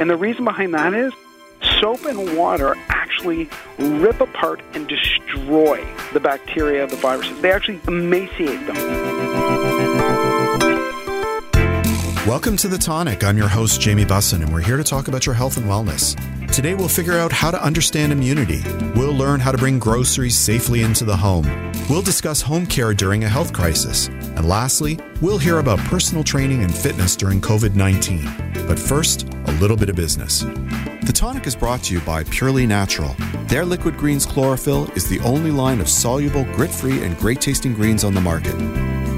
And the reason behind that is soap and water actually rip apart and destroy the bacteria, the viruses. They actually emaciate them. Welcome to The Tonic. I'm your host, Jamie Bussin, and we're here to talk about your health and wellness. Today, we'll figure out how to understand immunity. We'll learn how to bring groceries safely into the home. We'll discuss home care during a health crisis. And lastly, we'll hear about personal training and fitness during COVID 19. But first, a little bit of business. The Tonic is brought to you by Purely Natural. Their Liquid Greens Chlorophyll is the only line of soluble, grit free, and great tasting greens on the market.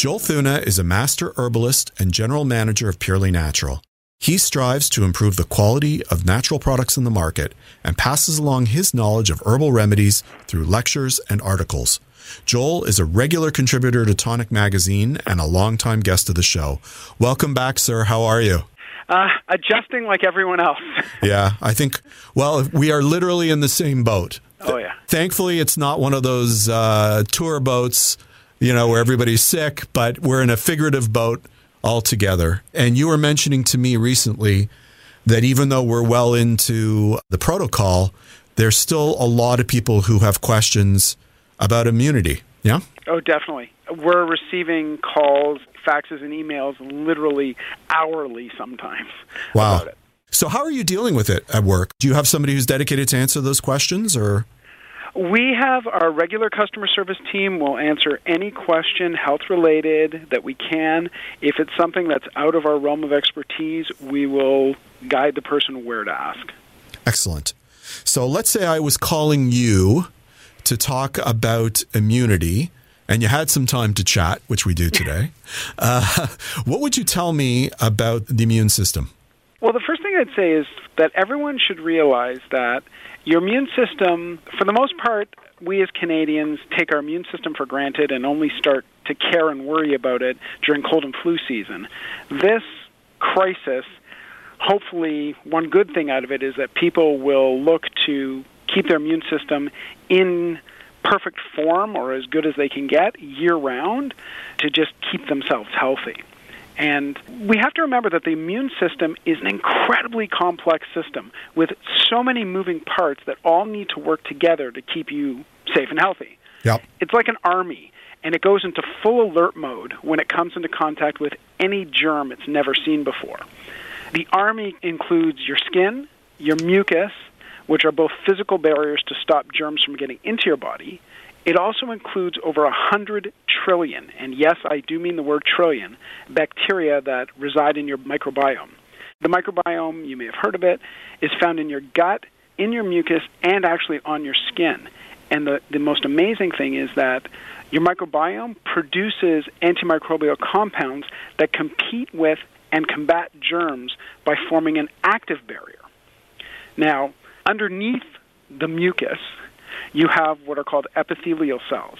Joel Thuna is a master herbalist and general manager of Purely Natural. He strives to improve the quality of natural products in the market and passes along his knowledge of herbal remedies through lectures and articles. Joel is a regular contributor to Tonic Magazine and a longtime guest of the show. Welcome back, sir. How are you? Uh, adjusting like everyone else. Yeah, I think, well, we are literally in the same boat. Oh, yeah. Thankfully, it's not one of those uh, tour boats, you know, where everybody's sick, but we're in a figurative boat altogether. And you were mentioning to me recently that even though we're well into the protocol, there's still a lot of people who have questions about immunity. Yeah? Oh, definitely. We're receiving calls, faxes, and emails literally hourly sometimes Wow. about it. So, how are you dealing with it at work? Do you have somebody who's dedicated to answer those questions or? We have our regular customer service team will answer any question health related that we can. If it's something that's out of our realm of expertise, we will guide the person where to ask. Excellent. So let's say I was calling you to talk about immunity and you had some time to chat, which we do today. uh, what would you tell me about the immune system? Well, the first thing I'd say is that everyone should realize that your immune system, for the most part, we as Canadians take our immune system for granted and only start to care and worry about it during cold and flu season. This crisis, hopefully, one good thing out of it is that people will look to keep their immune system in perfect form or as good as they can get year round to just keep themselves healthy. And we have to remember that the immune system is an incredibly complex system with so many moving parts that all need to work together to keep you safe and healthy. Yep. It's like an army, and it goes into full alert mode when it comes into contact with any germ it's never seen before. The army includes your skin, your mucus, which are both physical barriers to stop germs from getting into your body. It also includes over a hundred trillion, and yes, I do mean the word trillion, bacteria that reside in your microbiome. The microbiome, you may have heard of it, is found in your gut, in your mucus, and actually on your skin. And the, the most amazing thing is that your microbiome produces antimicrobial compounds that compete with and combat germs by forming an active barrier. Now, underneath the mucus, you have what are called epithelial cells.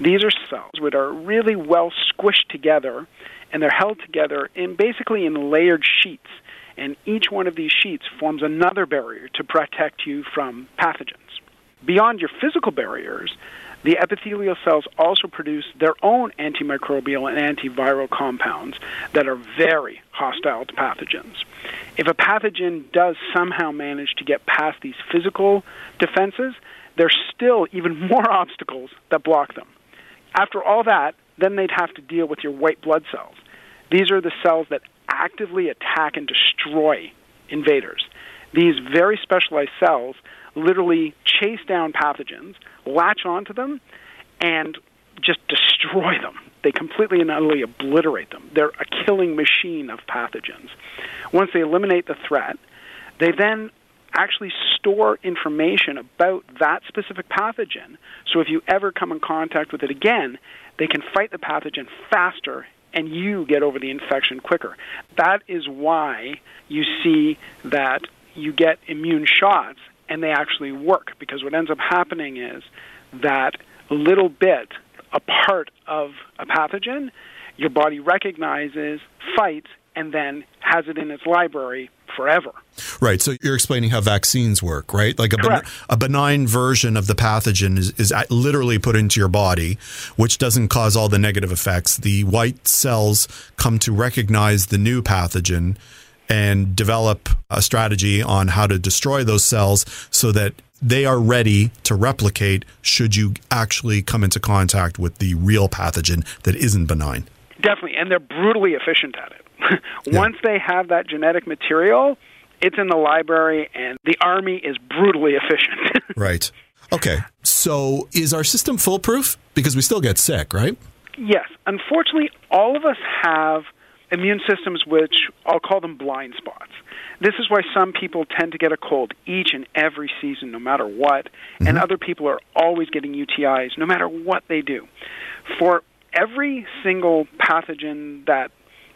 These are cells which are really well squished together, and they're held together in basically in layered sheets. And each one of these sheets forms another barrier to protect you from pathogens. Beyond your physical barriers, the epithelial cells also produce their own antimicrobial and antiviral compounds that are very hostile to pathogens. If a pathogen does somehow manage to get past these physical defenses, there's still even more obstacles that block them. After all that, then they'd have to deal with your white blood cells. These are the cells that actively attack and destroy invaders. These very specialized cells literally chase down pathogens, latch onto them, and just destroy them. They completely and utterly obliterate them. They're a killing machine of pathogens. Once they eliminate the threat, they then actually store information about that specific pathogen. So if you ever come in contact with it again, they can fight the pathogen faster and you get over the infection quicker. That is why you see that you get immune shots and they actually work because what ends up happening is that little bit, a part of a pathogen, your body recognizes, fights, and then has it in its library forever. Right. So you're explaining how vaccines work, right? Like a, ben- a benign version of the pathogen is, is literally put into your body, which doesn't cause all the negative effects. The white cells come to recognize the new pathogen and develop a strategy on how to destroy those cells so that they are ready to replicate should you actually come into contact with the real pathogen that isn't benign. Definitely, and they're brutally efficient at it. Once they have that genetic material, it's in the library, and the army is brutally efficient. right. Okay. So is our system foolproof? Because we still get sick, right? Yes. Unfortunately, all of us have immune systems which I'll call them blind spots. This is why some people tend to get a cold each and every season, no matter what, mm-hmm. and other people are always getting UTIs, no matter what they do. For every single pathogen that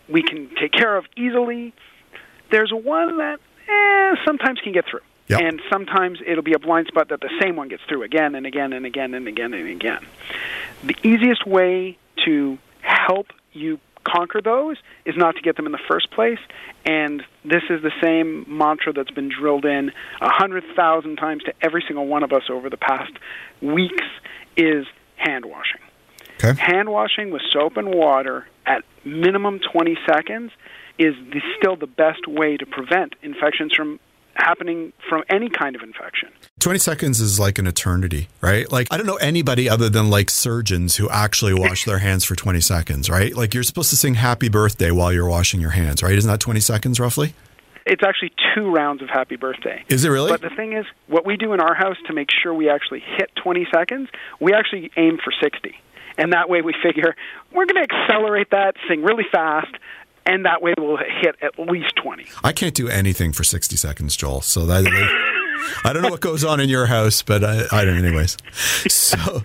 we can take care of easily. There's one that eh, sometimes can get through. Yep. And sometimes it'll be a blind spot that the same one gets through again and again and again and again and again. The easiest way to help you conquer those is not to get them in the first place. And this is the same mantra that's been drilled in a hundred thousand times to every single one of us over the past weeks is hand washing. Okay. Hand washing with soap and water at minimum 20 seconds is the, still the best way to prevent infections from happening from any kind of infection. 20 seconds is like an eternity, right? Like, I don't know anybody other than like surgeons who actually wash their hands for 20 seconds, right? Like, you're supposed to sing happy birthday while you're washing your hands, right? Isn't that 20 seconds roughly? It's actually two rounds of happy birthday. Is it really? But the thing is, what we do in our house to make sure we actually hit 20 seconds, we actually aim for 60. And that way we figure we're going to accelerate that, thing really fast, and that way we'll hit at least 20. I can't do anything for 60 seconds, Joel. So that. I don't know what goes on in your house, but I, I don't. Anyways, so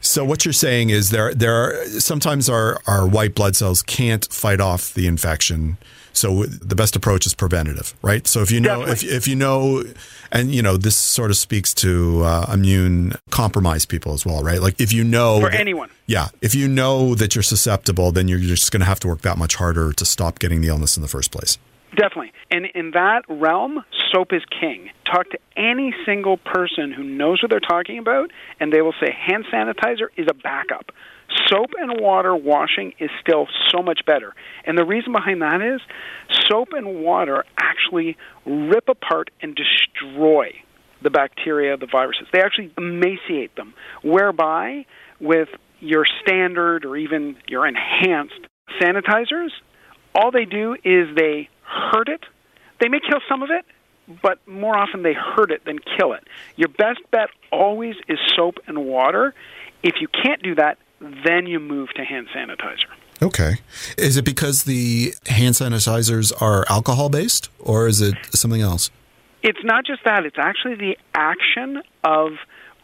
so what you're saying is there there are sometimes our our white blood cells can't fight off the infection, so the best approach is preventative, right? So if you know if if you know, and you know this sort of speaks to uh, immune compromised people as well, right? Like if you know for that, anyone, yeah, if you know that you're susceptible, then you're just going to have to work that much harder to stop getting the illness in the first place. Definitely. And in that realm, soap is king. Talk to any single person who knows what they're talking about, and they will say hand sanitizer is a backup soap and water washing is still so much better. And the reason behind that is soap and water actually rip apart and destroy the bacteria, the viruses. They actually emaciate them, whereby with your standard or even your enhanced sanitizers, all they do is they hurt it. They may kill some of it, but more often they hurt it than kill it. Your best bet always is soap and water. If you can't do that, then you move to hand sanitizer. Okay. Is it because the hand sanitizers are alcohol based or is it something else? It's not just that, it's actually the action of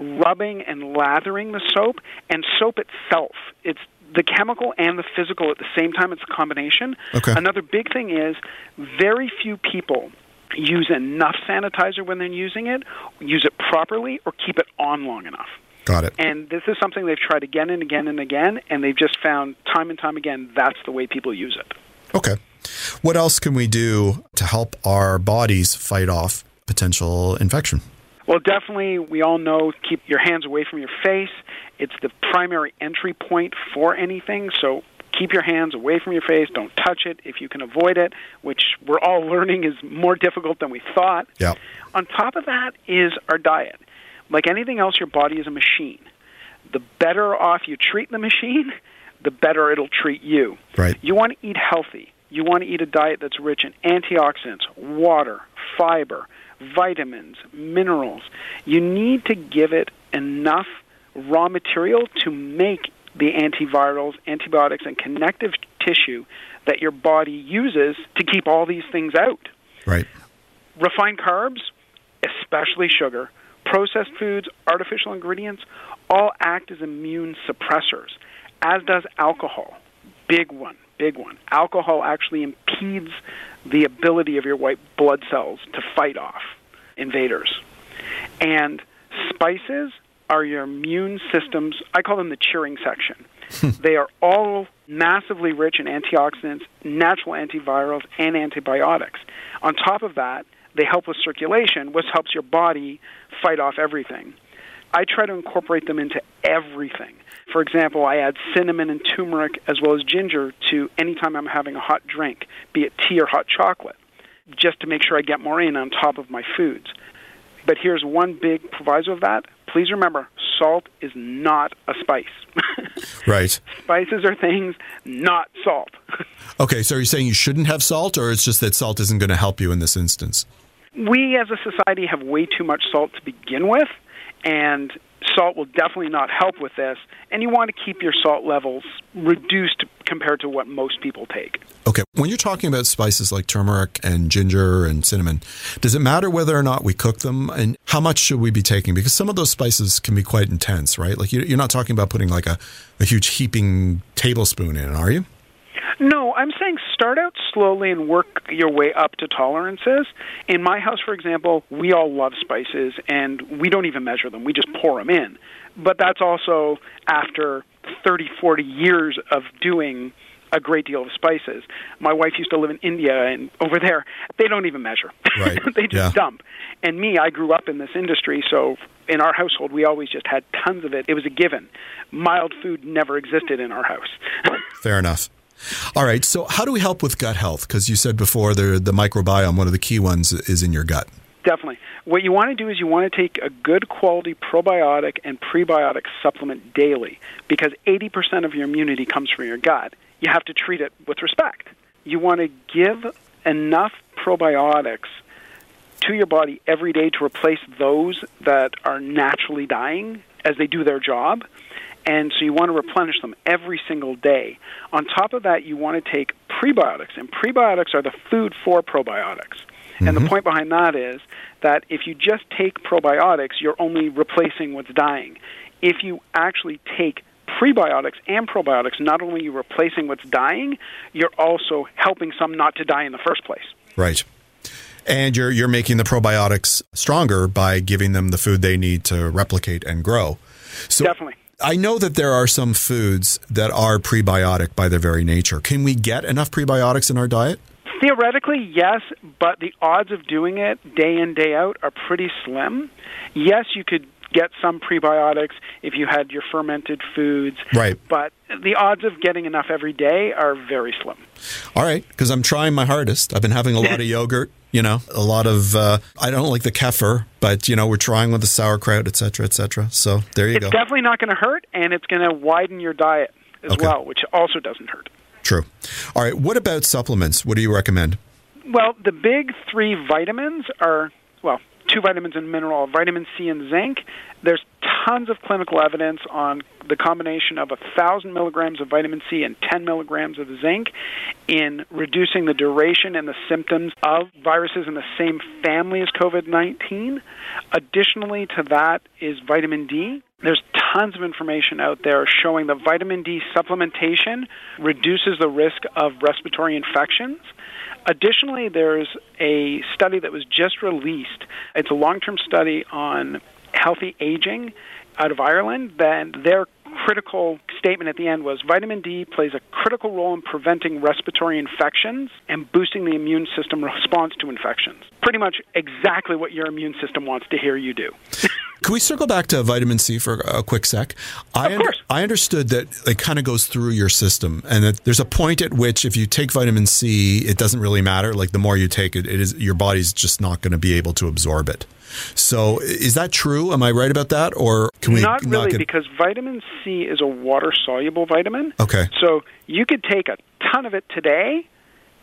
rubbing and lathering the soap and soap itself. It's the chemical and the physical at the same time. It's a combination. Okay. Another big thing is very few people use enough sanitizer when they're using it, use it properly, or keep it on long enough. Got it. And this is something they've tried again and again and again, and they've just found time and time again that's the way people use it. Okay. What else can we do to help our bodies fight off potential infection? Well, definitely, we all know keep your hands away from your face. It's the primary entry point for anything. So keep your hands away from your face. Don't touch it if you can avoid it, which we're all learning is more difficult than we thought. Yeah. On top of that is our diet. Like anything else, your body is a machine. The better off you treat the machine, the better it'll treat you. Right. You want to eat healthy. You want to eat a diet that's rich in antioxidants, water, fiber, vitamins, minerals. You need to give it enough raw material to make the antivirals, antibiotics, and connective tissue that your body uses to keep all these things out. Right. Refined carbs, especially sugar, processed foods, artificial ingredients, all act as immune suppressors, as does alcohol. Big one, big one. Alcohol actually impedes the ability of your white blood cells to fight off invaders. And spices are your immune system's, I call them the cheering section. Hmm. they are all massively rich in antioxidants, natural antivirals, and antibiotics. On top of that, they help with circulation, which helps your body fight off everything. I try to incorporate them into everything. For example, I add cinnamon and turmeric as well as ginger to any time I'm having a hot drink, be it tea or hot chocolate, just to make sure I get more in on top of my foods. But here's one big proviso of that. Please remember, salt is not a spice. right. Spices are things, not salt. okay, so are you saying you shouldn't have salt, or it's just that salt isn't going to help you in this instance? We as a society have way too much salt to begin with, and salt will definitely not help with this, and you want to keep your salt levels reduced compared to what most people take. Okay, when you're talking about spices like turmeric and ginger and cinnamon, does it matter whether or not we cook them, and how much should we be taking? Because some of those spices can be quite intense, right? Like you're not talking about putting like a, a huge heaping tablespoon in, are you? No, I'm saying start out slowly and work your way up to tolerances. In my house, for example, we all love spices and we don't even measure them. We just pour them in. But that's also after 30, 40 years of doing a great deal of spices. My wife used to live in India, and over there, they don't even measure. Right. they just yeah. dump. And me, I grew up in this industry, so in our household, we always just had tons of it. It was a given. Mild food never existed in our house. Fair enough. All right. So, how do we help with gut health? Because you said before the the microbiome, one of the key ones, is in your gut. Definitely. What you want to do is you want to take a good quality probiotic and prebiotic supplement daily because 80% of your immunity comes from your gut. You have to treat it with respect. You want to give enough probiotics to your body every day to replace those that are naturally dying as they do their job and so you want to replenish them every single day. On top of that, you want to take prebiotics, and prebiotics are the food for probiotics. Mm-hmm. And the mm-hmm. point behind that is that if you just take probiotics, you're only replacing what's dying. If you actually take prebiotics and probiotics, not only are you replacing what's dying, you're also helping some not to die in the first place. Right. And you're you're making the probiotics stronger by giving them the food they need to replicate and grow. So Definitely. I know that there are some foods that are prebiotic by their very nature. Can we get enough prebiotics in our diet? Theoretically, yes, but the odds of doing it day in, day out are pretty slim. Yes, you could get some prebiotics if you had your fermented foods. Right. But the odds of getting enough every day are very slim. All right, because I'm trying my hardest. I've been having a lot of yogurt, you know, a lot of, uh, I don't like the kefir, but, you know, we're trying with the sauerkraut, et cetera, et cetera. So there you it's go. It's definitely not going to hurt, and it's going to widen your diet as okay. well, which also doesn't hurt. True. All right, what about supplements? What do you recommend? Well, the big three vitamins are, two vitamins and mineral, vitamin C and zinc. There's tons of clinical evidence on the combination of 1,000 milligrams of vitamin C and 10 milligrams of zinc in reducing the duration and the symptoms of viruses in the same family as COVID 19. Additionally to that is vitamin D. There's tons of information out there showing that vitamin D supplementation reduces the risk of respiratory infections. Additionally, there's a study that was just released. It's a long term study on healthy aging out of Ireland. Then their critical statement at the end was vitamin D plays a critical role in preventing respiratory infections and boosting the immune system response to infections. Pretty much exactly what your immune system wants to hear you do. Can we circle back to vitamin C for a quick sec? I, of course. I understood that it kind of goes through your system, and that there's a point at which if you take vitamin C, it doesn't really matter. Like the more you take it, it is your body's just not going to be able to absorb it. So is that true? Am I right about that, or can we not really? Get... Because vitamin C is a water soluble vitamin. Okay. So you could take a ton of it today,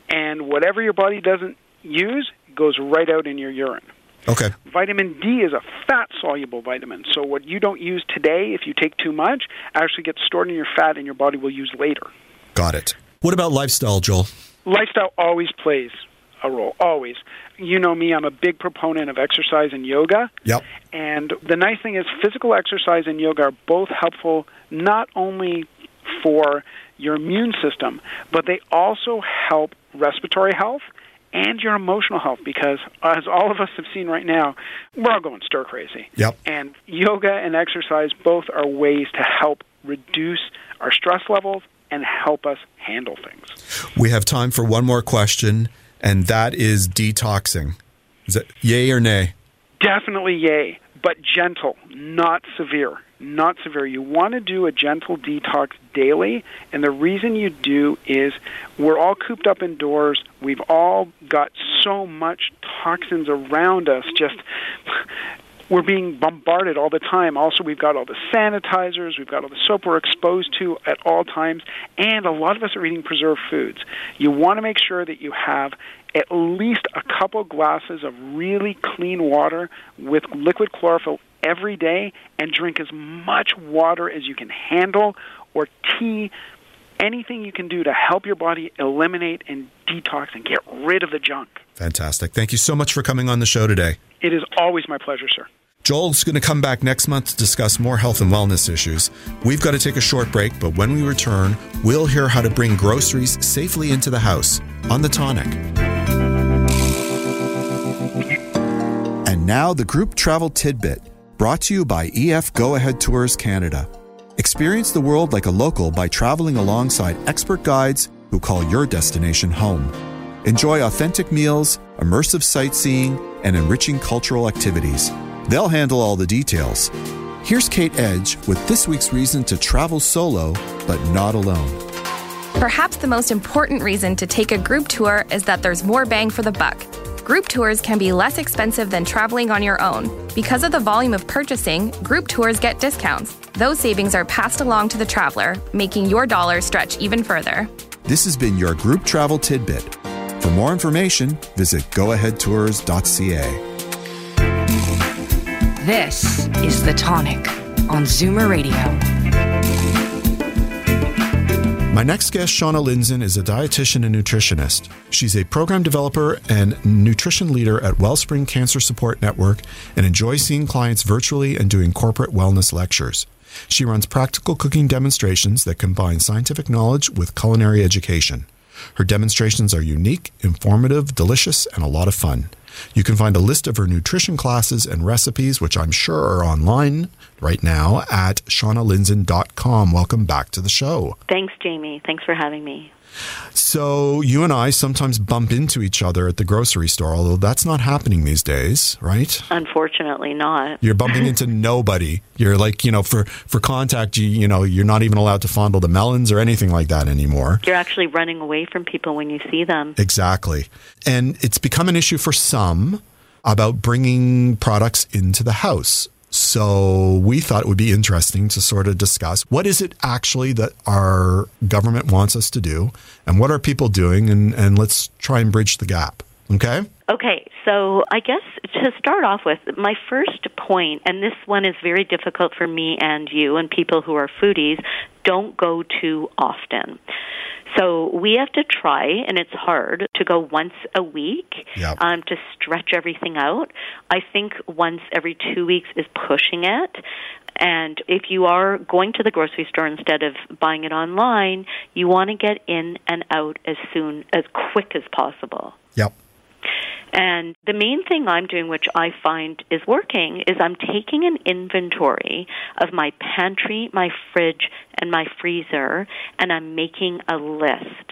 and whatever your body doesn't use goes right out in your urine. Okay. Vitamin D is a fat soluble vitamin. So what you don't use today, if you take too much, actually gets stored in your fat and your body will use later. Got it. What about lifestyle, Joel? Lifestyle always plays a role, always. You know me, I'm a big proponent of exercise and yoga. Yep. And the nice thing is, physical exercise and yoga are both helpful not only for your immune system, but they also help respiratory health and your emotional health because as all of us have seen right now, we're all going stir crazy. Yep. And yoga and exercise both are ways to help reduce our stress levels and help us handle things. We have time for one more question, and that is detoxing. Is it yay or nay? Definitely yay, but gentle, not severe. Not severe. You want to do a gentle detox daily, and the reason you do is we're all cooped up indoors. We've all got so much toxins around us, just we're being bombarded all the time. Also, we've got all the sanitizers, we've got all the soap we're exposed to at all times, and a lot of us are eating preserved foods. You want to make sure that you have at least a couple glasses of really clean water with liquid chlorophyll every day and drink as much water as you can handle or tea anything you can do to help your body eliminate and detox and get rid of the junk. Fantastic. Thank you so much for coming on the show today. It is always my pleasure, sir. Joel's going to come back next month to discuss more health and wellness issues. We've got to take a short break, but when we return, we'll hear how to bring groceries safely into the house on the tonic. And now the group travel tidbit, brought to you by EF Go Ahead Tours Canada. Experience the world like a local by traveling alongside expert guides who call your destination home. Enjoy authentic meals, immersive sightseeing, and enriching cultural activities. They'll handle all the details. Here's Kate Edge with this week's reason to travel solo, but not alone. Perhaps the most important reason to take a group tour is that there's more bang for the buck. Group tours can be less expensive than traveling on your own. Because of the volume of purchasing, group tours get discounts. Those savings are passed along to the traveler, making your dollars stretch even further. This has been your group travel tidbit. For more information, visit goaheadtours.ca. This is The Tonic on Zoomer Radio. My next guest, Shauna Lindzon, is a dietitian and nutritionist. She's a program developer and nutrition leader at Wellspring Cancer Support Network and enjoys seeing clients virtually and doing corporate wellness lectures. She runs practical cooking demonstrations that combine scientific knowledge with culinary education. Her demonstrations are unique, informative, delicious, and a lot of fun. You can find a list of her nutrition classes and recipes, which I'm sure are online right now, at shaunalindzon.com. Welcome back to the show. Thanks, Jamie. Thanks for having me. So, you and I sometimes bump into each other at the grocery store, although that's not happening these days, right? Unfortunately, not. You're bumping into nobody. You're like, you know, for, for contact, you, you know, you're not even allowed to fondle the melons or anything like that anymore. You're actually running away from people when you see them. Exactly. And it's become an issue for some about bringing products into the house. So we thought it would be interesting to sort of discuss what is it actually that our government wants us to do and what are people doing and, and let's try and bridge the gap. Okay? Okay, so I guess to start off with, my first point, and this one is very difficult for me and you and people who are foodies, don't go too often. So we have to try, and it's hard, to go once a week Yep. um, to stretch everything out. I think once every two weeks is pushing it. And if you are going to the grocery store instead of buying it online, you want to get in and out as soon, as quick as possible. Yep. And the main thing I'm doing, which I find is working, is I'm taking an inventory of my pantry, my fridge, and my freezer, and I'm making a list.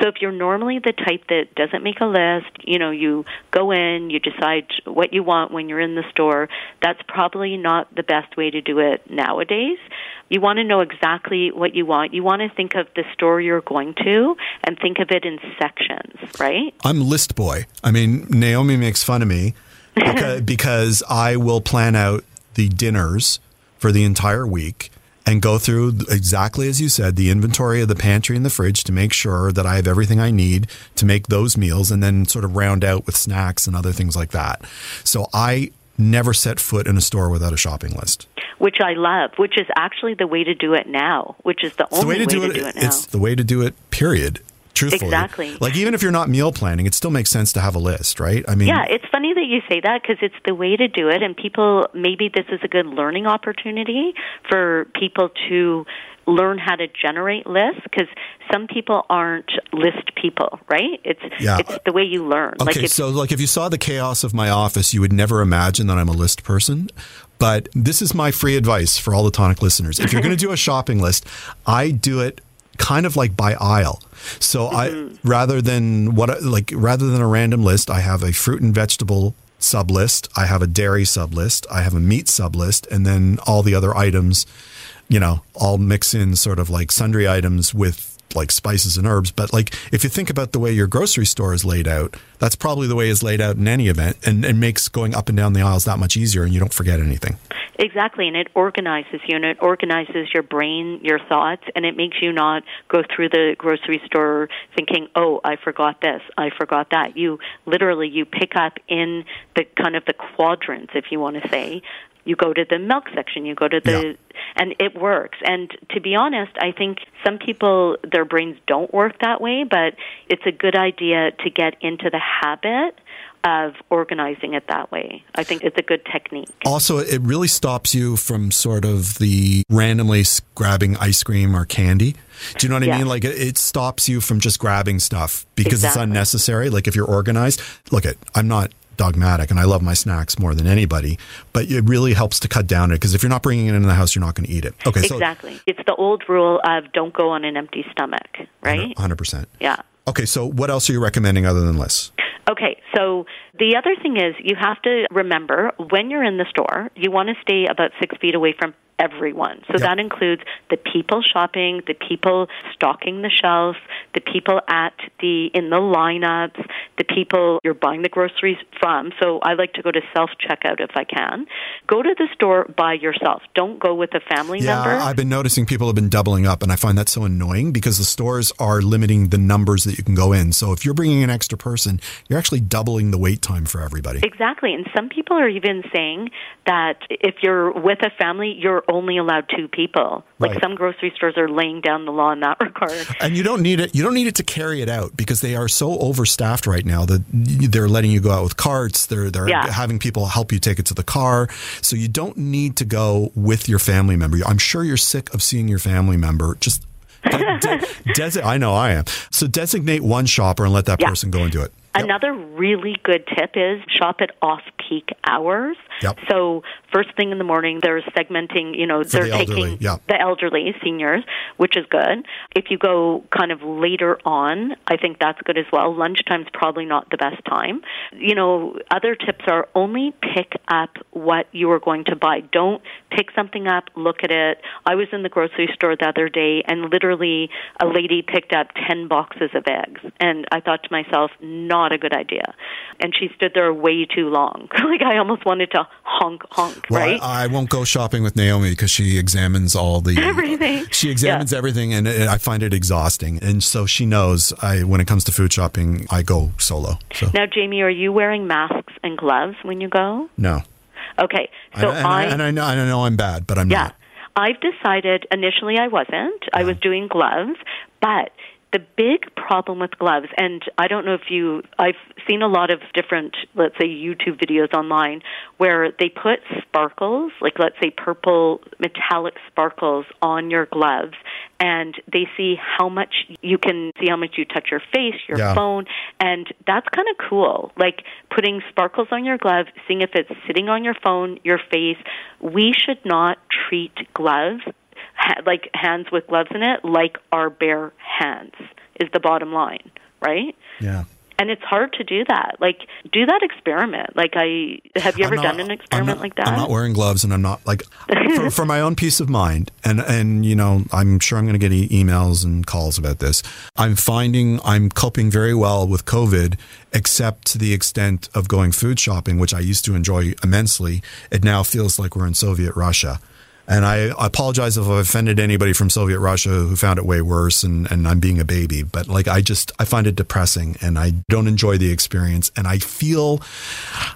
So if you're normally the type that doesn't make a list, you know, you go in, you decide what you want when you're in the store, that's probably not the best way to do it nowadays. You want to know exactly what you want. You want to think of the store you're going to and think of it in sections, right? I'm list boy. I mean, Naomi makes fun of me because, because I will plan out the dinners for the entire week and go through exactly as you said the inventory of the pantry and the fridge to make sure that I have everything I need to make those meals and then sort of round out with snacks and other things like that. So I never set foot in a store without a shopping list. Which I love, which is actually the way to do it now, which is the It's the only way to do it. do it now. It's the way to do it. Period. Truthfully, Exactly. Like even if you're not meal planning, it still makes sense to have a list, right? I mean, Yeah, it's funny that you say that because it's the way to do it, and people maybe this is a good learning opportunity for people to learn how to generate lists because some people aren't list people, right? It's Yeah. it's the way you learn. like Okay, so like if you saw the chaos of my office, you would never imagine that I'm a list person. But this is my free advice for all the tonic listeners. If you're going to do a shopping list, I do it kind of like by aisle. So Mm-hmm. I rather than what like rather than a random list, I have a fruit and vegetable sub list, I have a dairy sub list, I have a meat sub list, and then all the other items, you know, all mix in sort of like sundry items with like spices and herbs. But like if you think about the way your grocery store is laid out, that's probably the way it's laid out in any event and, and makes going up and down the aisles that much easier and you don't forget anything. Exactly, and it organizes you and it organizes your brain, your thoughts, and it makes you not go through the grocery store thinking, "Oh, I forgot this, I forgot that." You literally you pick up in the kind of the quadrants, if you want to say. You go to the milk section, you go to the Yeah. and it works. And to be honest, I think some people their brains don't work that way, but it's a good idea to get into the habit of organizing it that way. I think it's a good technique. Also, it really stops you from sort of the randomly grabbing ice cream or candy. Do you know what I Yeah. mean? Like it, it stops you from just grabbing stuff because it's unnecessary. Like if you're organized, look at, I'm not dogmatic and I love my snacks more than anybody, but it really helps to cut down it because if you're not bringing it into the house, you're not going to eat it. Okay. So Exactly. It's the old rule of don't go on an empty stomach, right? 100%. Yeah. Okay. So what else are you recommending other than lists? Okay, so the other thing is you have to remember when you're in the store, you want to stay about six feet away from everyone. So Yep. that includes the people shopping, the people stocking the shelves, the people at the in the lineups, the people you're buying the groceries from. So I like to go to self checkout if I can. Go to the store by yourself. Don't go with a family Yeah, member. I've been noticing people have been doubling up, and I find that so annoying because the stores are limiting the numbers that you can go in. So if you're bringing an extra person, you're actually doubling the wait time for everybody. Exactly. And some people are even saying that if you're with a family, you're only allowed two people. Like Right. some grocery stores are laying down the law in that regard. And you don't need it. You don't need it to carry it out because they are so overstaffed right now that they're letting you go out with carts. They're they're Yeah. having people help you take it to the car. So you don't need to go with your family member. I'm sure you're sick of seeing your family member. Just de- de- I know I am. So designate one shopper and let that Yeah. person go and do it. Yep. Another really good tip is shop at off peak hours. Yep. So first thing in the morning, they're segmenting. You know, they're the taking yeah. the elderly, seniors, which is good. If you go kind of later on, I think that's good as well. Lunchtime's probably not the best time. You know, other tips are only pick up what you are going to buy. Don't pick something up, look at it. I was in the grocery store the other day, and literally a lady picked up ten boxes of eggs, and I thought to myself, not a good idea. And she stood there way too long. like I almost wanted to honk honk, Well, right? I, I won't go shopping with Naomi because she examines all the Everything. She examines everything, and it, I find it exhausting. And so she knows. I when it comes to food shopping, I go solo. So now, Jamie, are you wearing masks and gloves when you go? no. Okay, so and, and I, and I know, and I know I'm bad, but I'm not Yeah. not. I've decided initially I wasn't. I was doing gloves, but the big problem with gloves, and I don't know if you, I've seen a lot of different, let's say, YouTube videos online where they put sparkles, like let's say purple metallic sparkles on your gloves, and they see how much you can see how much you touch your face, your Yeah. phone, and that's kind of cool. Like putting sparkles on your glove, seeing if it's sitting on your phone, your face. We should not treat gloves ha- like hands with gloves in it like our bare hands is the bottom line, right? Yeah. And it's hard to do that. Like do that experiment. Like I have you ever not- done an experiment not- like that? I'm not wearing gloves, and I'm not like for, for my own peace of mind. And and you know, I'm sure I'm going to get e- emails and calls about this. I'm finding I'm coping very well with COVID, except to the extent of going food shopping, which I used to enjoy immensely. It now feels like we're in Soviet Russia. And I apologize if I've offended anybody from Soviet Russia who found it way worse and, and I'm being a baby. But like, I just, I find it depressing and I don't enjoy the experience. And I feel,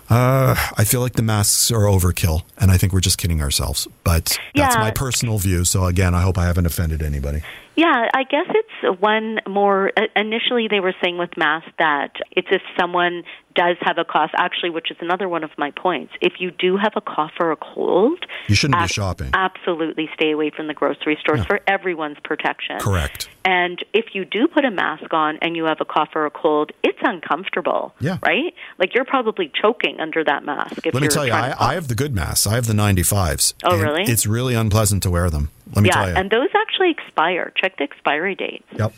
uh, I feel like the masks are overkill. And I think we're just kidding ourselves. But that's Yeah. my personal view. So again, I hope I haven't offended anybody. Yeah, I guess it's one more. uh, Initially, they were saying with masks that it's if someone does have a cough, actually, which is another one of my points. If you do have a cough or a cold, You shouldn't be shopping. Absolutely stay away from the grocery stores for everyone's protection. Correct. And if you do put a mask on and you have a cough or a cold, it's uncomfortable. Yeah. Right? Like you're probably choking under that mask. If Let me tell you, I. I have the good masks. I have the 95s. Oh, really? It's really unpleasant to wear them. Let me yeah, tell you. and those actually expire. Check the expiry dates. yep.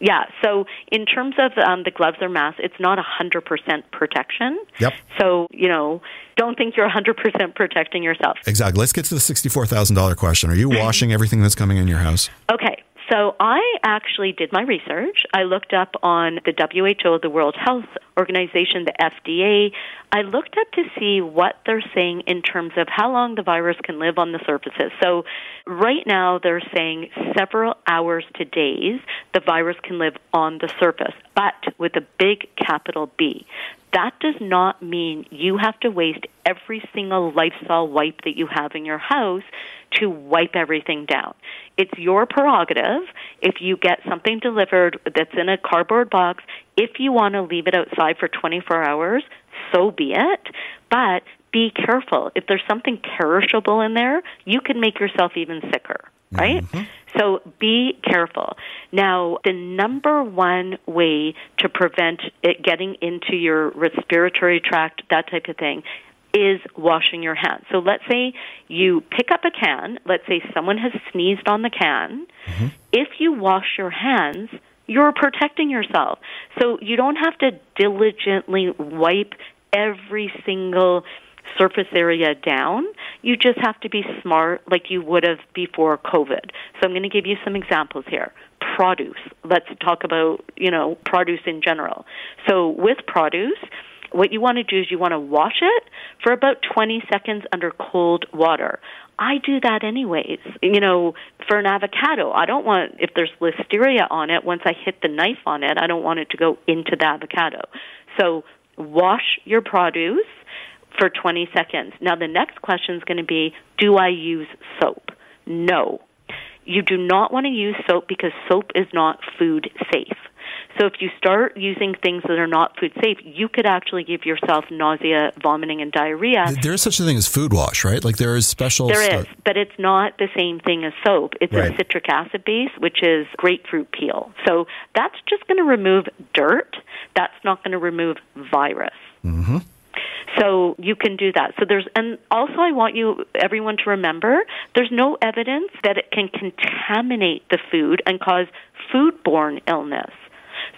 Yeah. So in terms of um, the gloves or masks, it's not a hundred percent protection. Yep. So you know, don't think you're a hundred percent protecting yourself. Exactly. Let's get to the $64,000 question. Are you washing everything that's coming in your house? Okay. So I actually did my research. I looked up on the WHO, the World Health Organization, the FDA. I looked up to see what they're saying in terms of how long the virus can live on the surfaces. So right now they're saying several hours to days the virus can live on the surface, but with a big capital B. That does not mean you have to waste every single Lifestyle wipe that you have in your house to wipe everything down. It's your prerogative if you get something delivered that's in a cardboard box. If you want to leave it outside for 24 hours, so be it. But be careful. If there's something perishable in there, you can make yourself even sicker, right? Mm-hmm. So be careful. Now, the number one way to prevent it getting into your respiratory tract, that type of thing, is washing your hands. So let's say you pick up a can, let's say someone has sneezed on the can. Mm-hmm. If you wash your hands, you're protecting yourself. So you don't have to diligently wipe every single surface area down. You just have to be smart like you would have before COVID. So I'm going to give you some examples here. Produce. Let's talk about, you know, produce in general. So with produce, what you want to do is you want to wash it for about 20 seconds under cold water. I do that anyways. You know, for an avocado, I don't want, if there's listeria on it, once I hit the knife on it, I don't want it to go into the avocado. So wash your produce for 20 seconds. Now, the next question is going to be Do I use soap? No. You do not want to use soap because soap is not food safe. So if you start using things that are not food safe, you could actually give yourself nausea, vomiting, and diarrhea. There is such a thing as food wash, right? Like there is special There is, but it's not the same thing as soap. It's Right. a citric acid base, which is grapefruit peel. So that's just going to remove dirt. That's not going to remove virus. Mm-hmm. So you can do that. So there's, and also I want you, everyone to remember, there's no evidence that it can contaminate the food and cause foodborne illness.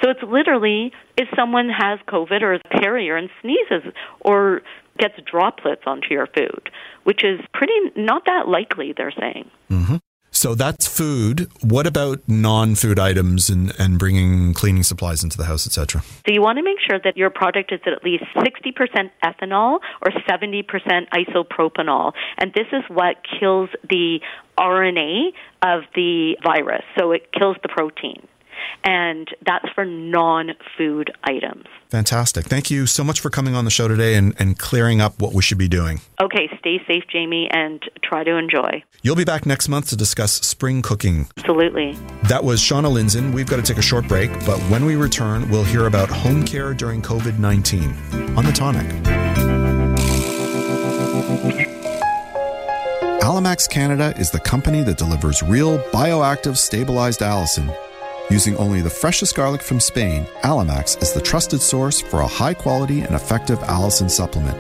So it's literally if someone has COVID or is a carrier and sneezes or gets droplets onto your food, which is pretty not that likely, they're saying. Mm-hmm. So that's food. What about non-food items and, and bringing cleaning supplies into the house, etc.? So you want to make sure that your product is at least 60% ethanol or 70% isopropanol. And this is what kills the RNA of the virus. So it kills the protein. And that's for non food items. Fantastic. Thank you so much for coming on the show today and, and clearing up what we should be doing. Okay, stay safe, Jamie, and try to enjoy. You'll be back next month to discuss spring cooking. Absolutely. That was Shauna Lindzon. We've got to take a short break, but when we return, we'll hear about home care during COVID 19 on The Tonic. Allimax Canada is the company that delivers real bioactive stabilized allicin. Using only the freshest garlic from Spain, Allimax is the trusted source for a high quality and effective allicin supplement.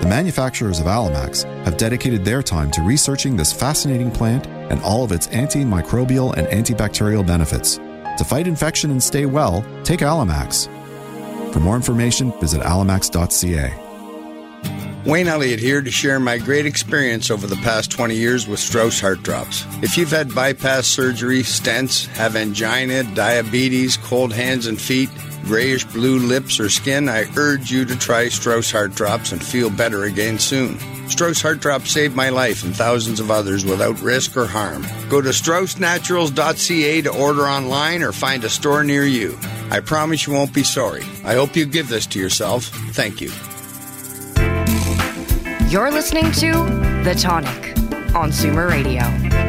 The manufacturers of Allimax have dedicated their time to researching this fascinating plant and all of its antimicrobial and antibacterial benefits. To fight infection and stay well, take Allimax. For more information, visit allimax.ca. Wayne Elliott here to share my great experience over the past 20 years with Strauss Heart Drops. If you've had bypass surgery, stents, have angina, diabetes, cold hands and feet, grayish blue lips or skin, I urge you to try Strauss Heart Drops and feel better again soon. Strauss Heart Drops saved my life and thousands of others without risk or harm. Go to StraussNaturals.ca to order online or find a store near you. I promise you won't be sorry. I hope you give this to yourself. Thank you. You're listening to The Tonic on Zoomer Radio.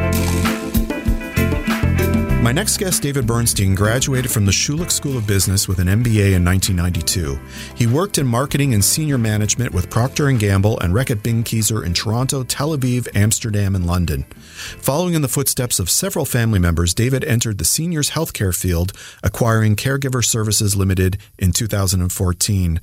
My next guest, David Bernstein, graduated from the Schulich School of Business with an MBA in 1992. He worked in marketing and senior management with Procter & Gamble and Reckitt Benckiser in Toronto, Tel Aviv, Amsterdam, and London. Following in the footsteps of several family members, David entered the seniors healthcare field, acquiring Caregiver Services Limited in 2014.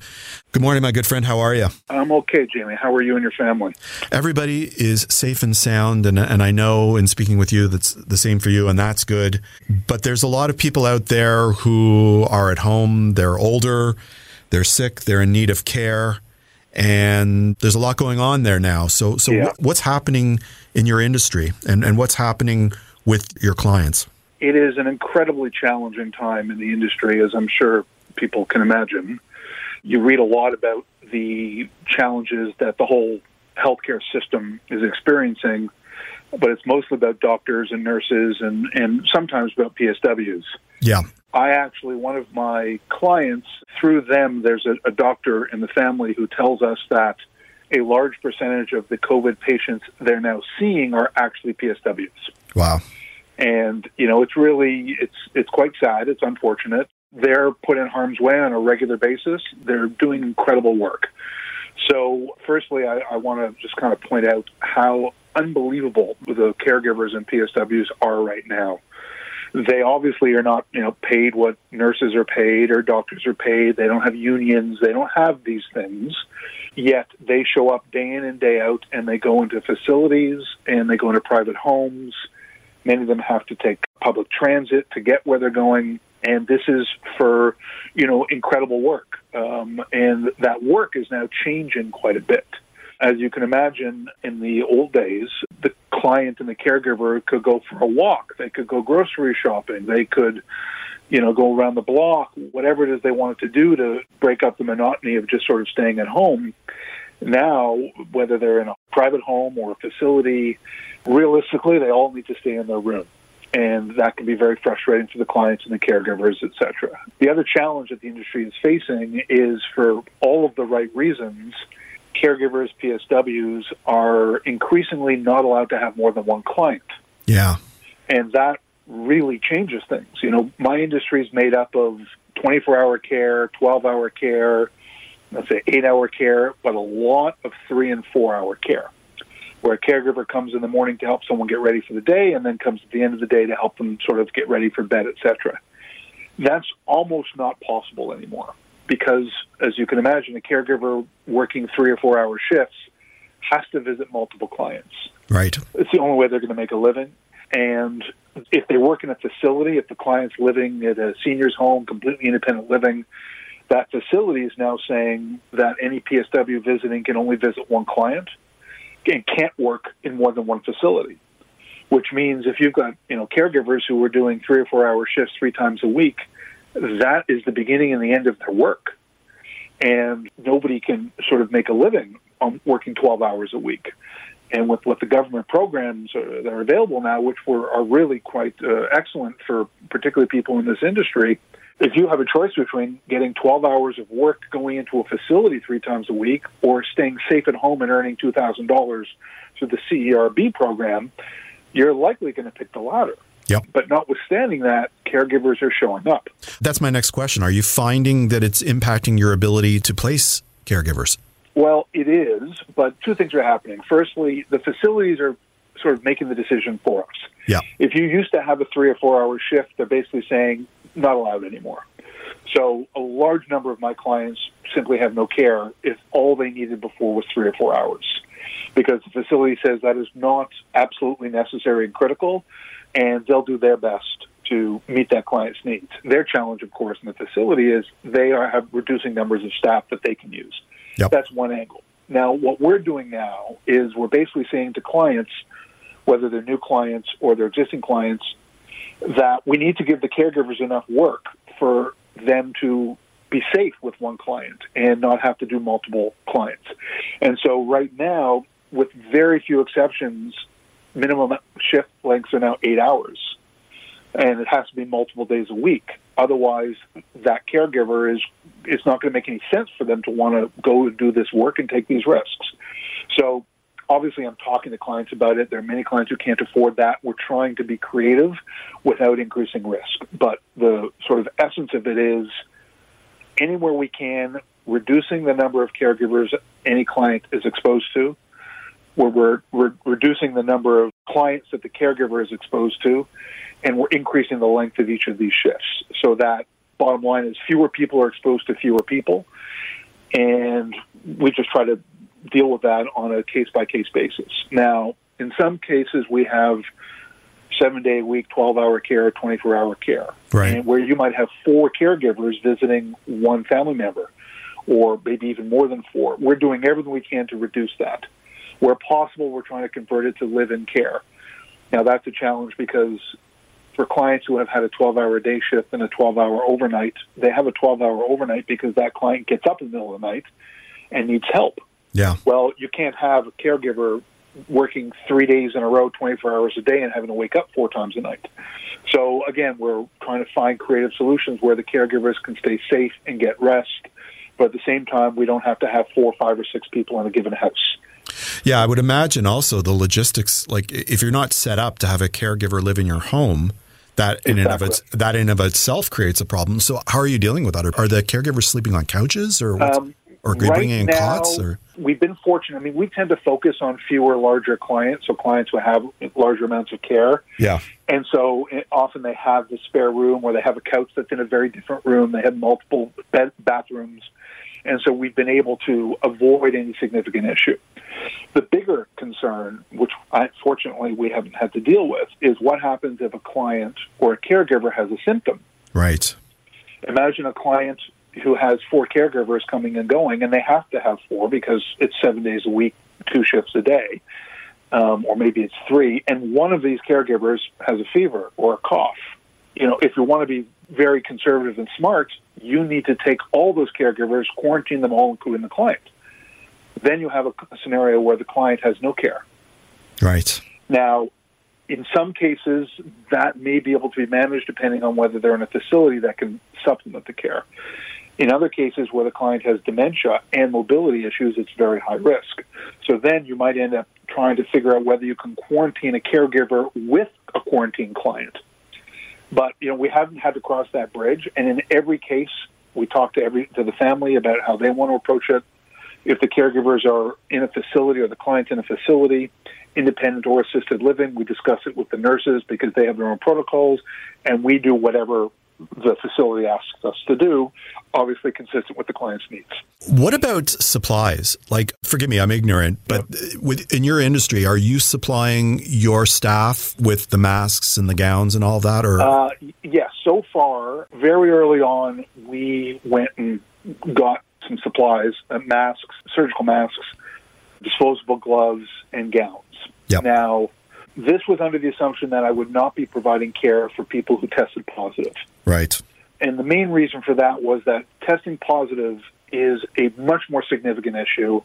Good morning, my good friend. How are you? I'm okay, Jamie. How are you and your family? Everybody is safe and sound, and, and I know in speaking with you that's the same for you, and that's good. But there's a lot of people out there who are at home, they're older, they're sick, they're in need of care, and there's a lot going on there now. So, so Yeah. what's happening in your industry, and, and what's happening with your clients? It is an incredibly challenging time in the industry, as I'm sure people can imagine. You read a lot about the challenges that the whole healthcare system is experiencing, but it's mostly about doctors and nurses and, and sometimes about PSWs. Yeah. I actually, one of my clients, through them, there's a, a doctor in the family who tells us that a large percentage of the COVID patients they're now seeing are actually PSWs. Wow. And, you know, it's really, it's, it's quite sad. It's unfortunate. They're put in harm's way on a regular basis. They're doing incredible work. So, firstly, I, I want to just kind of point out how unbelievable the caregivers and PSWs are right now. They obviously are not you know paid what nurses are paid or doctors are paid. They don't have unions. They don't have these things. Yet they show up day in and day out and they go into facilities and they go into private homes. Many of them have to take public transit to get where they're going. And this is for you know incredible work. Um, and that work is now changing quite a bit as you can imagine, in the old days, the client and the caregiver could go for a walk. They could go grocery shopping. They could, you know, go around the block, whatever it is they wanted to do to break up the monotony of just sort of staying at home. Now, whether they're in a private home or a facility, realistically, they all need to stay in their room. And that can be very frustrating for the clients and the caregivers, et cetera. The other challenge that the industry is facing is for all of the right reasons, caregivers, PSWs, are increasingly not allowed to have more than one client. Yeah. And that really changes things. You know, my industry is made up of 24 hour care, 12 hour care, let's say eight hour care, but a lot of three and four hour care, where a caregiver comes in the morning to help someone get ready for the day and then comes at the end of the day to help them sort of get ready for bed, etc. That's almost not possible anymore because, as you can imagine, a caregiver working three or four hour shifts has to visit multiple clients. Right. It's the only way they're going to make a living. And if they work in a facility, if the client's living at a senior's home, completely independent living, that facility is now saying that any PSW visiting can only visit one client and can't work in more than one facility. Which means if you've got you know caregivers who are doing three or four hour shifts three times a week, that is the beginning and the end of their work. And nobody can sort of make a living on working 12 hours a week. And with what the government programs that are available now, which were, are really quite uh, excellent for particularly people in this industry, if you have a choice between getting 12 hours of work going into a facility three times a week or staying safe at home and earning $2,000 through the CERB program, you're likely going to pick the latter. Yep. But notwithstanding that, caregivers are showing up. That's my next question. Are you finding that it's impacting your ability to place caregivers? Well, it is, but two things are happening. Firstly, the facilities are sort of making the decision for us. Yeah. If you used to have a three or four hour shift, they're basically saying not allowed anymore. So a large number of my clients simply have no care if all they needed before was three or four hours. Because the facility says that is not absolutely necessary and critical, and they'll do their best to meet that client's needs. Their challenge, of course, in the facility is they are have reducing numbers of staff that they can use. Yep. That's one angle. Now, what we're doing now is we're basically saying to clients, whether they're new clients or they're existing clients, that we need to give the caregivers enough work for them to be safe with one client and not have to do multiple clients. And so right now, with very few exceptions, minimum shift lengths are now eight hours, and it has to be multiple days a week. Otherwise, that caregiver is it's not going to make any sense for them to want to go do this work and take these risks. So obviously I'm talking to clients about it. There are many clients who can't afford that. We're trying to be creative without increasing risk. But the sort of essence of it is anywhere we can, reducing the number of caregivers any client is exposed to. Where we're, we're reducing the number of clients that the caregiver is exposed to, and we're increasing the length of each of these shifts. So that bottom line is fewer people are exposed to fewer people, and we just try to deal with that on a case by case basis. Now, in some cases, we have seven day a week, 12 hour care, 24 hour care, right. and where you might have four caregivers visiting one family member, or maybe even more than four. We're doing everything we can to reduce that. Where possible, we're trying to convert it to live in care. Now, that's a challenge because for clients who have had a 12 hour day shift and a 12 hour overnight, they have a 12 hour overnight because that client gets up in the middle of the night and needs help. Yeah. Well, you can't have a caregiver working three days in a row, 24 hours a day, and having to wake up four times a night. So, again, we're trying to find creative solutions where the caregivers can stay safe and get rest, but at the same time, we don't have to have four, five, or six people in a given house. Yeah, I would imagine also the logistics. Like, if you're not set up to have a caregiver live in your home, that in exactly. and of its that in of itself creates a problem. So, how are you dealing with that? Are the caregivers sleeping on couches or? Um, or right bringing in now, cots? Or? We've been fortunate. I mean, we tend to focus on fewer, larger clients, so clients who have larger amounts of care. Yeah. And so it, often they have the spare room, or they have a couch that's in a very different room. They have multiple bed, bathrooms, and so we've been able to avoid any significant issue. The bigger concern, which I, fortunately we haven't had to deal with, is what happens if a client or a caregiver has a symptom. Right. Imagine a client who has four caregivers coming and going, and they have to have four because it's seven days a week, two shifts a day, um, or maybe it's three, and one of these caregivers has a fever or a cough. You know, if you want to be very conservative and smart, you need to take all those caregivers, quarantine them all, including the client. Then you have a, a scenario where the client has no care. Right. Now, in some cases, that may be able to be managed depending on whether they're in a facility that can supplement the care. In other cases where the client has dementia and mobility issues, it's very high risk. So then you might end up trying to figure out whether you can quarantine a caregiver with a quarantine client. But you know, we haven't had to cross that bridge, and in every case, we talk to every to the family about how they want to approach it. If the caregivers are in a facility or the client's in a facility, independent or assisted living, we discuss it with the nurses because they have their own protocols, and we do whatever the facility asks us to do, obviously consistent with the client's needs. What about supplies? Like, forgive me, I'm ignorant, but with, in your industry, are you supplying your staff with the masks and the gowns and all that? Or uh, yes, so far, very early on, we went and got some supplies, uh, masks, surgical masks, disposable gloves, and gowns. Yep. Now, this was under the assumption that I would not be providing care for people who tested positive. Right. And the main reason for that was that testing positive is a much more significant issue,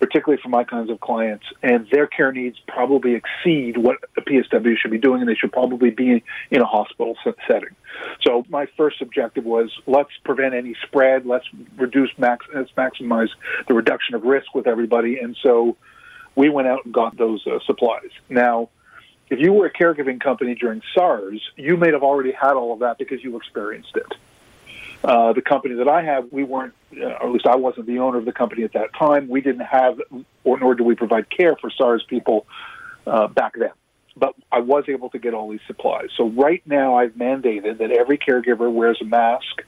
particularly for my kinds of clients, and their care needs probably exceed what a PSW should be doing, and they should probably be in a hospital setting. So my first objective was let's prevent any spread, let's reduce max, let's maximize the reduction of risk with everybody, and so we went out and got those uh, supplies. Now, if you were a caregiving company during SARS, you may have already had all of that because you experienced it. Uh, the company that I have, we weren't, uh, or at least I wasn't the owner of the company at that time. We didn't have, or nor did we provide care for SARS people uh, back then. But I was able to get all these supplies. So right now, I've mandated that every caregiver wears a mask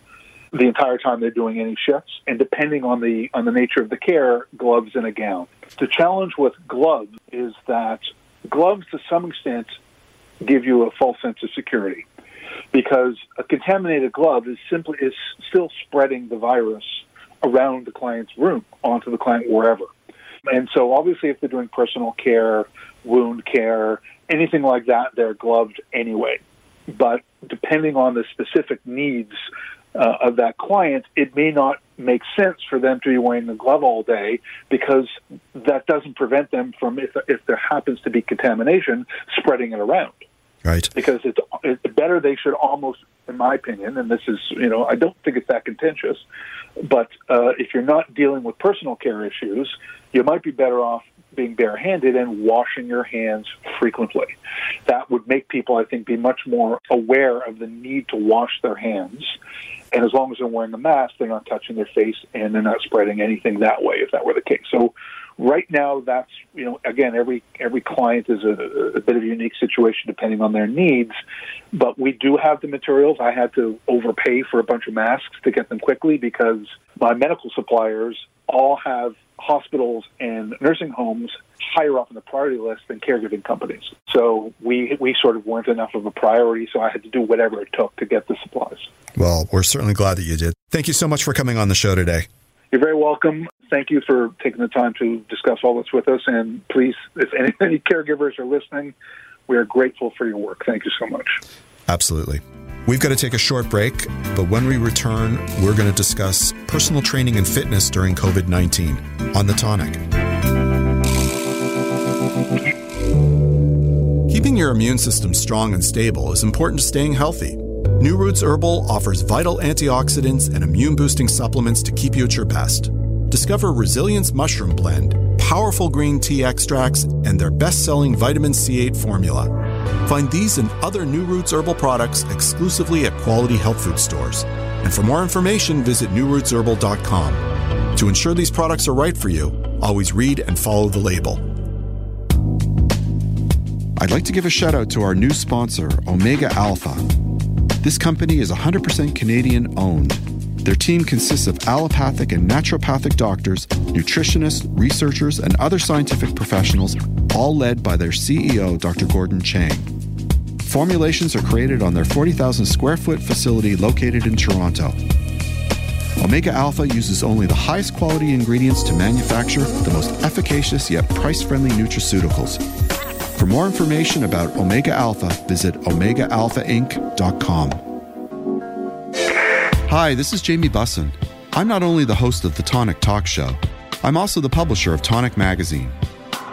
the entire time they're doing any shifts, and depending on the on the nature of the care, gloves and a gown. The challenge with gloves is that gloves, to some extent, give you a false sense of security because a contaminated glove is simply is still spreading the virus around the client's room onto the client wherever. And so, obviously, if they're doing personal care, wound care, anything like that, they're gloved anyway. But depending on the specific needs uh, of that client, it may not make sense for them to be wearing the glove all day because that doesn't prevent them from, if, if there happens to be contamination, spreading it around. Right. Because it's, it's better they should almost, in my opinion, and this is, you know, I don't think it's that contentious, but uh, if you're not dealing with personal care issues, you might be better off being barehanded and washing your hands frequently. That would make people, I think, be much more aware of the need to wash their hands. And as long as they're wearing a mask, they're not touching their face and they're not spreading anything that way, if that were the case. So right now, that's, you know, again, every, every client is a, a bit of a unique situation depending on their needs. But we do have the materials. I had to overpay for a bunch of masks to get them quickly because my medical suppliers all have hospitals and nursing homes higher up on the priority list than caregiving companies. So we we sort of weren't enough of a priority, so I had to do whatever it took to get the supplies. Well, we're certainly glad that you did. Thank you so much for coming on the show today. You're very welcome. Thank you for taking the time to discuss all this with us. And please, if any, any caregivers are listening, we are grateful for your work. Thank you so much. Absolutely. We've got to take a short break, but when we return, we're going to discuss personal training and fitness during COVID 19 on The Tonic. Keeping your immune system strong and stable is important to staying healthy. New Roots Herbal offers vital antioxidants and immune boosting supplements to keep you at your best. Discover Resilience Mushroom Blend, powerful green tea extracts, and their best selling vitamin C8 formula. Find these and other New Roots herbal products exclusively at quality health food stores. And for more information, visit newrootsherbal.com. To ensure these products are right for you, always read and follow the label. I'd like to give a shout out to our new sponsor, Omega Alpha. This company is 100% Canadian owned. Their team consists of allopathic and naturopathic doctors, nutritionists, researchers, and other scientific professionals, all led by their CEO, Dr. Gordon Chang. Formulations are created on their 40,000 square foot facility located in Toronto. Omega Alpha uses only the highest quality ingredients to manufacture the most efficacious yet price friendly nutraceuticals. For more information about Omega Alpha, visit OmegaAlphaInc.com. Hi, this is Jamie Bussin. I'm not only the host of the Tonic Talk Show, I'm also the publisher of Tonic Magazine.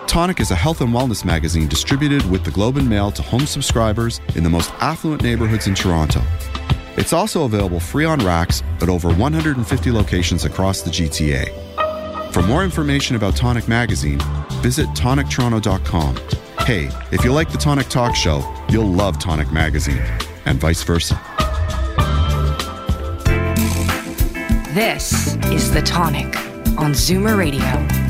Tonic is a health and wellness magazine distributed with the Globe and Mail to home subscribers in the most affluent neighborhoods in Toronto. It's also available free on racks at over 150 locations across the GTA. For more information about Tonic Magazine, visit tonictoronto.com. Hey, if you like the Tonic Talk Show, you'll love Tonic Magazine, and vice versa. This is The Tonic on Zoomer Radio.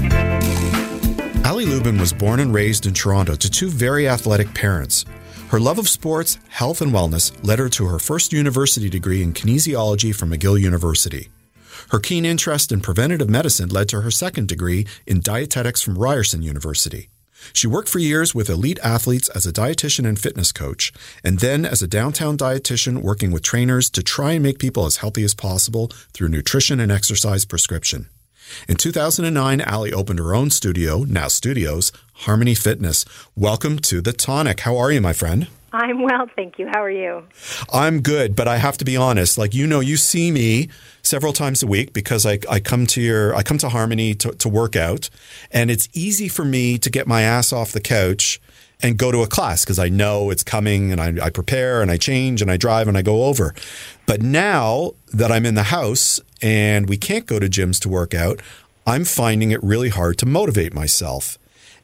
Ali Lubin was born and raised in Toronto to two very athletic parents. Her love of sports, health, and wellness led her to her first university degree in kinesiology from McGill University. Her keen interest in preventative medicine led to her second degree in dietetics from Ryerson University. She worked for years with elite athletes as a dietitian and fitness coach, and then as a downtown dietitian working with trainers to try and make people as healthy as possible through nutrition and exercise prescription. In 2009, Ali opened her own studio, now studios, Harmony Fitness. Welcome to the Tonic. How are you, my friend? I'm well, thank you. How are you? I'm good, but I have to be honest. Like you know, you see me several times a week because I, I come to your I come to Harmony to, to work out, and it's easy for me to get my ass off the couch and go to a class because I know it's coming and I, I prepare and I change and I drive and I go over. But now that I'm in the house and we can't go to gyms to work out, I'm finding it really hard to motivate myself.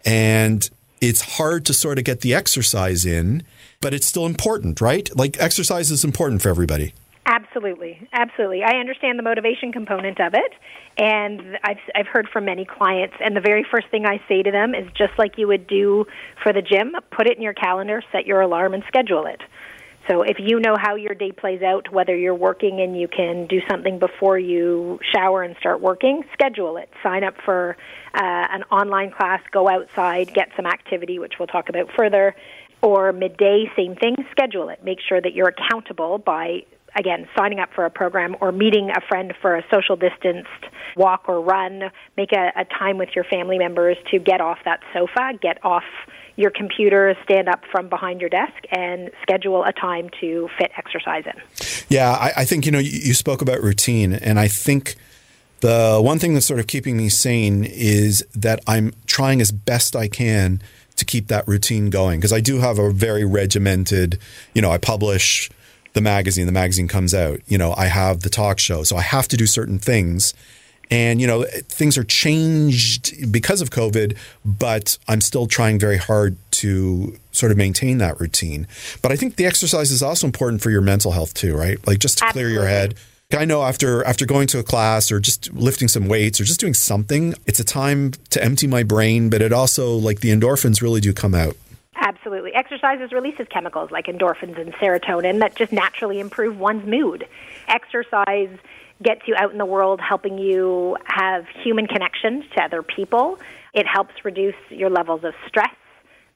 And it's hard to sort of get the exercise in, but it's still important, right? Like exercise is important for everybody. Absolutely, absolutely. I understand the motivation component of it, and I've I've heard from many clients, and the very first thing I say to them is just like you would do for the gym, put it in your calendar, set your alarm, and schedule it. So if you know how your day plays out, whether you're working and you can do something before you shower and start working, schedule it. Sign up for uh, an online class, go outside, get some activity, which we'll talk about further. Or midday, same thing, schedule it. Make sure that you're accountable by again, signing up for a program or meeting a friend for a social distanced walk or run, make a, a, time with your family members to get off that sofa, get off your computer, stand up from behind your desk, and schedule a time to fit exercise in. Yeah, I, I think, you know, you, you spoke about routine, and I think The one thing that's sort of keeping me sane is that I'm trying as best I can to keep that routine going because I do have a very regimented, you know, I publish the magazine, the magazine comes out, you know, I have the talk show. So I have to do certain things. And, you know, things are changed because of COVID, but I'm still trying very hard to sort of maintain that routine. But I think the exercise is also important for your mental health too, right? Like just to Absolutely. clear your head. I know after after going to a class or just lifting some weights or just doing something, it's a time to empty my brain, but it also like the endorphins really do come out. Absolutely. Exercise releases chemicals like endorphins and serotonin that just naturally improve one's mood. Exercise gets you out in the world, helping you have human connections to other people. It helps reduce your levels of stress.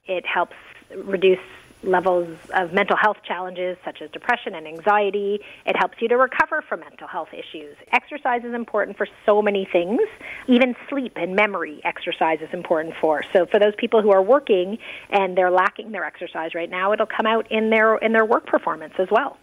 It helps reduce levels of mental health challenges such as depression and anxiety. It helps you to recover from mental health issues. Exercise is important for so many things. Even sleep and memory exercise is important for. So for those people who are working and they're lacking their exercise right now, it'll come out in their in their work performance as well.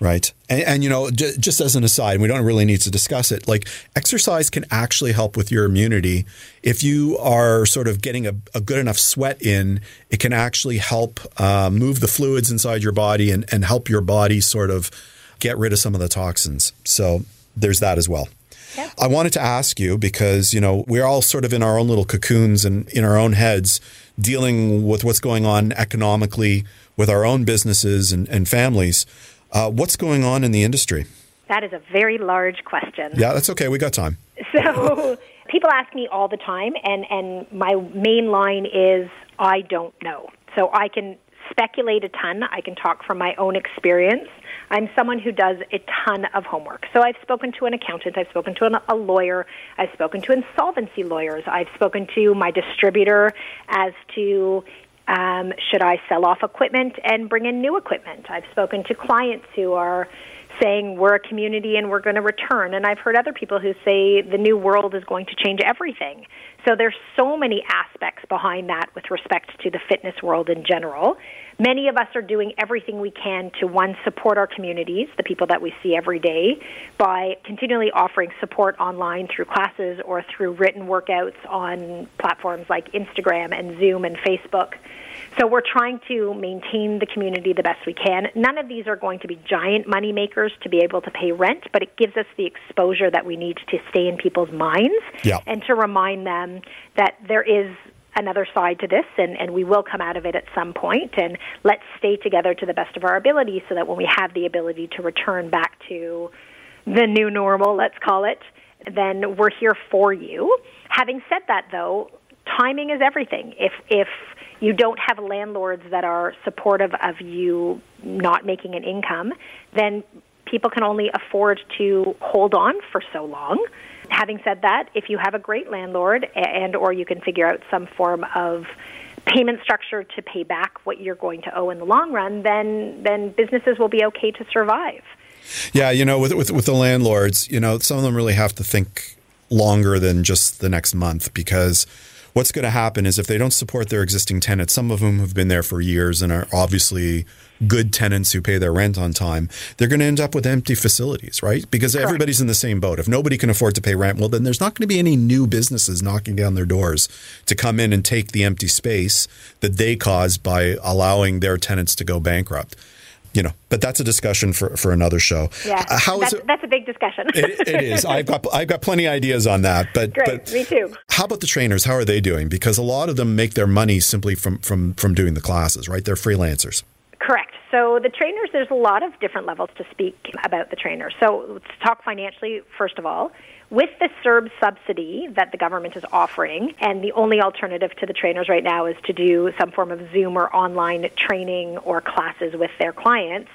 Right. And, and you know, j- just as an aside, we don't really need to discuss it. Like, exercise can actually help with your immunity. If you are sort of getting a, a good enough sweat in, it can actually help uh, move the fluids inside your body and, and help your body sort of get rid of some of the toxins. So, there's that as well. Yep. I wanted to ask you because, you know, we're all sort of in our own little cocoons and in our own heads dealing with what's going on economically with our own businesses and, and families. Uh, what's going on in the industry? That is a very large question. Yeah, that's okay. We got time. So people ask me all the time, and, and my main line is I don't know. So I can speculate a ton. I can talk from my own experience. I'm someone who does a ton of homework. So I've spoken to an accountant, I've spoken to an, a lawyer, I've spoken to insolvency lawyers, I've spoken to my distributor as to um, should I sell off equipment and bring in new equipment? I've spoken to clients who are saying we're a community and we're going to return. And I've heard other people who say the new world is going to change everything. So there's so many aspects behind that with respect to the fitness world in general. Many of us are doing everything we can to one support our communities, the people that we see every day, by continually offering support online through classes or through written workouts on platforms like Instagram and Zoom and Facebook. So we're trying to maintain the community the best we can. None of these are going to be giant money makers to be able to pay rent, but it gives us the exposure that we need to stay in people's minds yeah. and to remind them that there is another side to this and, and we will come out of it at some point and let's stay together to the best of our ability so that when we have the ability to return back to the new normal, let's call it, then we're here for you. Having said that though, timing is everything. If if you don't have landlords that are supportive of you not making an income, then people can only afford to hold on for so long. Having said that, if you have a great landlord and or you can figure out some form of payment structure to pay back what you're going to owe in the long run, then then businesses will be okay to survive. Yeah, you know, with with with the landlords, you know, some of them really have to think longer than just the next month because what's going to happen is if they don't support their existing tenants, some of whom have been there for years and are obviously good tenants who pay their rent on time, they're going to end up with empty facilities, right? Because Correct. everybody's in the same boat. If nobody can afford to pay rent, well, then there's not going to be any new businesses knocking down their doors to come in and take the empty space that they caused by allowing their tenants to go bankrupt you know, but that's a discussion for, for another show. Yeah, uh, how that's, is it, that's a big discussion. it, it is. I've got I've got plenty of ideas on that. But Great, but me too. How about the trainers? How are they doing? Because a lot of them make their money simply from from from doing the classes, right? They're freelancers. Correct. So the trainers, there's a lot of different levels to speak about the trainers. So let's talk financially first of all. With the CERB subsidy that the government is offering, and the only alternative to the trainers right now is to do some form of Zoom or online training or classes with their clients,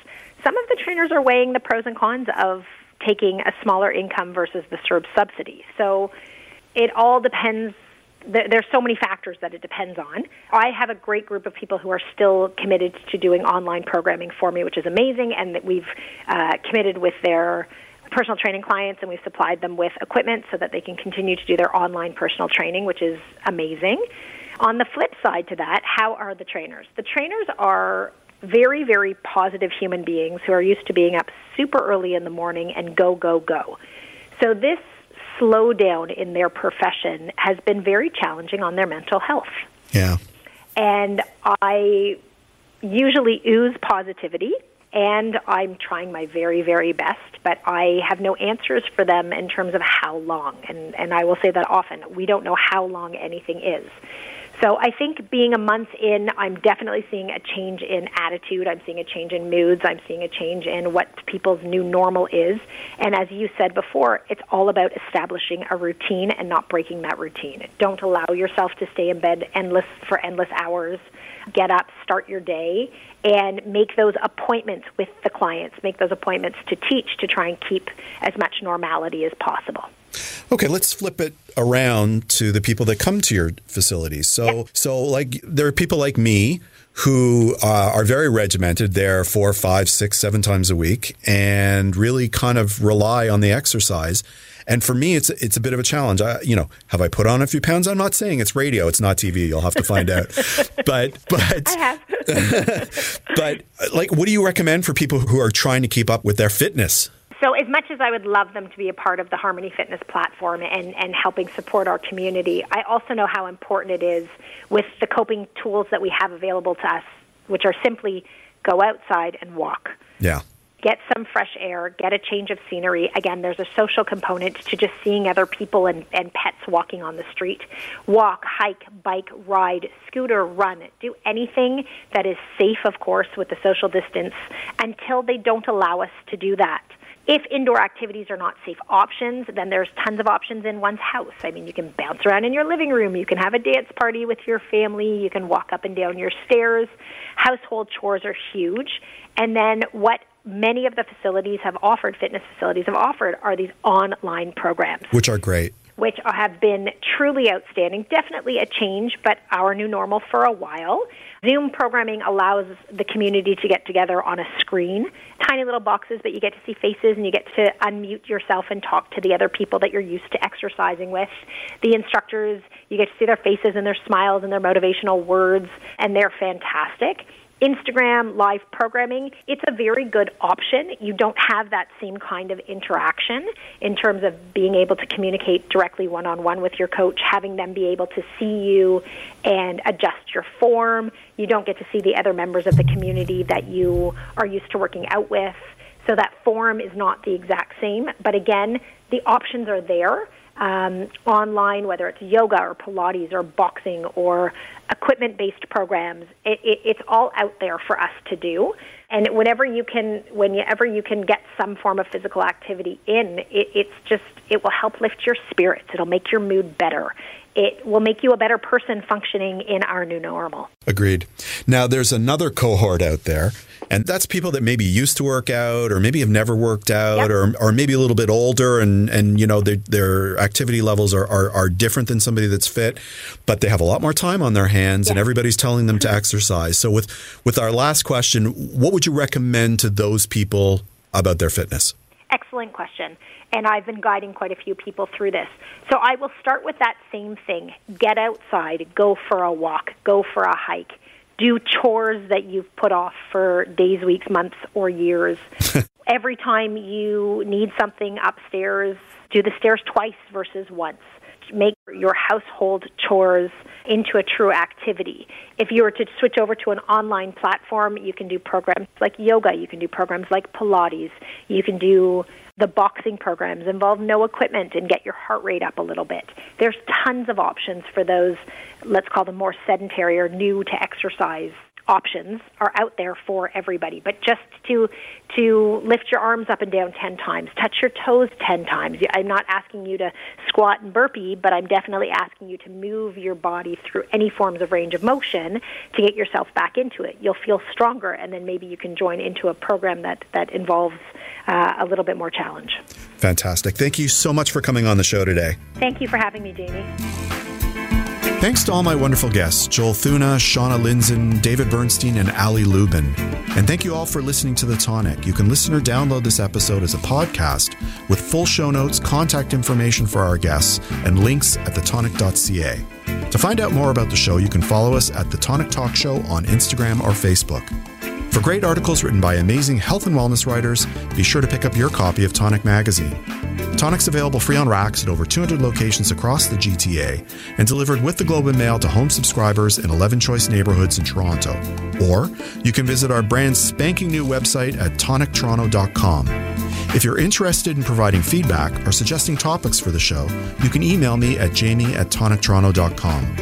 some of the trainers are weighing the pros and cons of taking a smaller income versus the CERB subsidy. So it all depends there's so many factors that it depends on. I have a great group of people who are still committed to doing online programming for me, which is amazing, and that we've uh, committed with their personal training clients and we've supplied them with equipment so that they can continue to do their online personal training, which is amazing. On the flip side to that, how are the trainers? The trainers are very, very positive human beings who are used to being up super early in the morning and go, go, go. So this slowdown in their profession has been very challenging on their mental health. Yeah. And I usually ooze positivity and I'm trying my very, very best, but I have no answers for them in terms of how long. And, and I will say that often. We don't know how long anything is. So I think being a month in, I'm definitely seeing a change in attitude. I'm seeing a change in moods. I'm seeing a change in what people's new normal is. And as you said before, it's all about establishing a routine and not breaking that routine. Don't allow yourself to stay in bed endless for endless hours. Get up, start your day, and make those appointments with the clients. Make those appointments to teach to try and keep as much normality as possible. Okay, let's flip it around to the people that come to your facilities. So, so like there are people like me who uh, are very regimented. They're four, five, six, seven times a week, and really kind of rely on the exercise. And for me, it's it's a bit of a challenge. I, you know, have I put on a few pounds? I'm not saying it's radio. It's not TV. You'll have to find out. but but I have. but like, what do you recommend for people who are trying to keep up with their fitness? So, as much as I would love them to be a part of the Harmony Fitness platform and, and helping support our community, I also know how important it is with the coping tools that we have available to us, which are simply go outside and walk. Yeah. Get some fresh air, get a change of scenery. Again, there's a social component to just seeing other people and, and pets walking on the street. Walk, hike, bike, ride, scooter, run. Do anything that is safe, of course, with the social distance until they don't allow us to do that. If indoor activities are not safe options, then there's tons of options in one's house. I mean, you can bounce around in your living room, you can have a dance party with your family, you can walk up and down your stairs. Household chores are huge. And then what many of the facilities have offered, fitness facilities have offered, are these online programs. Which are great which have been truly outstanding. Definitely a change, but our new normal for a while. Zoom programming allows the community to get together on a screen, tiny little boxes, but you get to see faces and you get to unmute yourself and talk to the other people that you're used to exercising with. The instructors, you get to see their faces and their smiles and their motivational words, and they're fantastic. Instagram live programming, it's a very good option. You don't have that same kind of interaction in terms of being able to communicate directly one on one with your coach, having them be able to see you and adjust your form. You don't get to see the other members of the community that you are used to working out with. So that form is not the exact same. But again, the options are there um, online, whether it's yoga or Pilates or boxing or equipment based programs. It, it, it's all out there for us to do. And whenever you can, whenever you can get some form of physical activity in, it, it's just, it will help lift your spirits. It'll make your mood better. It will make you a better person functioning in our new normal. Agreed. Now, there's another cohort out there and that's people that maybe used to work out or maybe have never worked out yep. or, or maybe a little bit older and, and you know, their, their activity levels are, are, are, different than somebody that's fit, but they have a lot more time on their hands yep. and everybody's telling them to mm-hmm. exercise. So with, with our last question, what would you recommend to those people about their fitness? Excellent question. And I've been guiding quite a few people through this. So I will start with that same thing. Get outside, go for a walk, go for a hike do chores that you've put off for days, weeks, months, or years. Every time you need something upstairs, do the stairs twice versus once. Make your household chores into a true activity. If you were to switch over to an online platform, you can do programs like yoga, you can do programs like Pilates, you can do the boxing programs involve no equipment and get your heart rate up a little bit. There's tons of options for those, let's call them more sedentary or new to exercise options are out there for everybody. But just to to lift your arms up and down 10 times, touch your toes 10 times. I'm not asking you to squat and burpee, but I'm definitely asking you to move your body through any forms of range of motion to get yourself back into it. You'll feel stronger and then maybe you can join into a program that that involves uh, a little bit more challenge. Fantastic. Thank you so much for coming on the show today. Thank you for having me, Jamie. Thanks to all my wonderful guests, Joel Thuna, Shauna Lindzon, David Bernstein, and Ali Lubin. And thank you all for listening to The Tonic. You can listen or download this episode as a podcast with full show notes, contact information for our guests, and links at thetonic.ca. To find out more about the show, you can follow us at The Tonic Talk Show on Instagram or Facebook. For great articles written by amazing health and wellness writers, be sure to pick up your copy of Tonic Magazine. Tonic's available free on racks at over 200 locations across the GTA and delivered with the Globe and Mail to home subscribers in 11 choice neighborhoods in Toronto. Or you can visit our brand spanking new website at tonictoronto.com. If you're interested in providing feedback or suggesting topics for the show, you can email me at jamie at tonictoronto.com.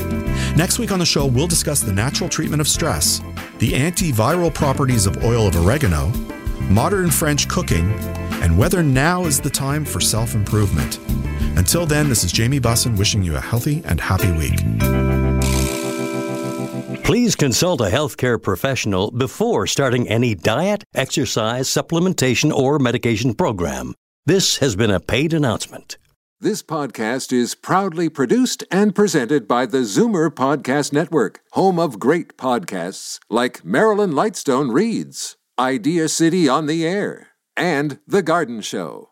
Next week on the show, we'll discuss the natural treatment of stress, the antiviral properties of oil of oregano, modern French cooking, and whether now is the time for self improvement. Until then, this is Jamie Bussin wishing you a healthy and happy week. Please consult a healthcare professional before starting any diet, exercise, supplementation, or medication program. This has been a paid announcement. This podcast is proudly produced and presented by the Zoomer Podcast Network, home of great podcasts like Marilyn Lightstone Reads, Idea City on the Air, and The Garden Show.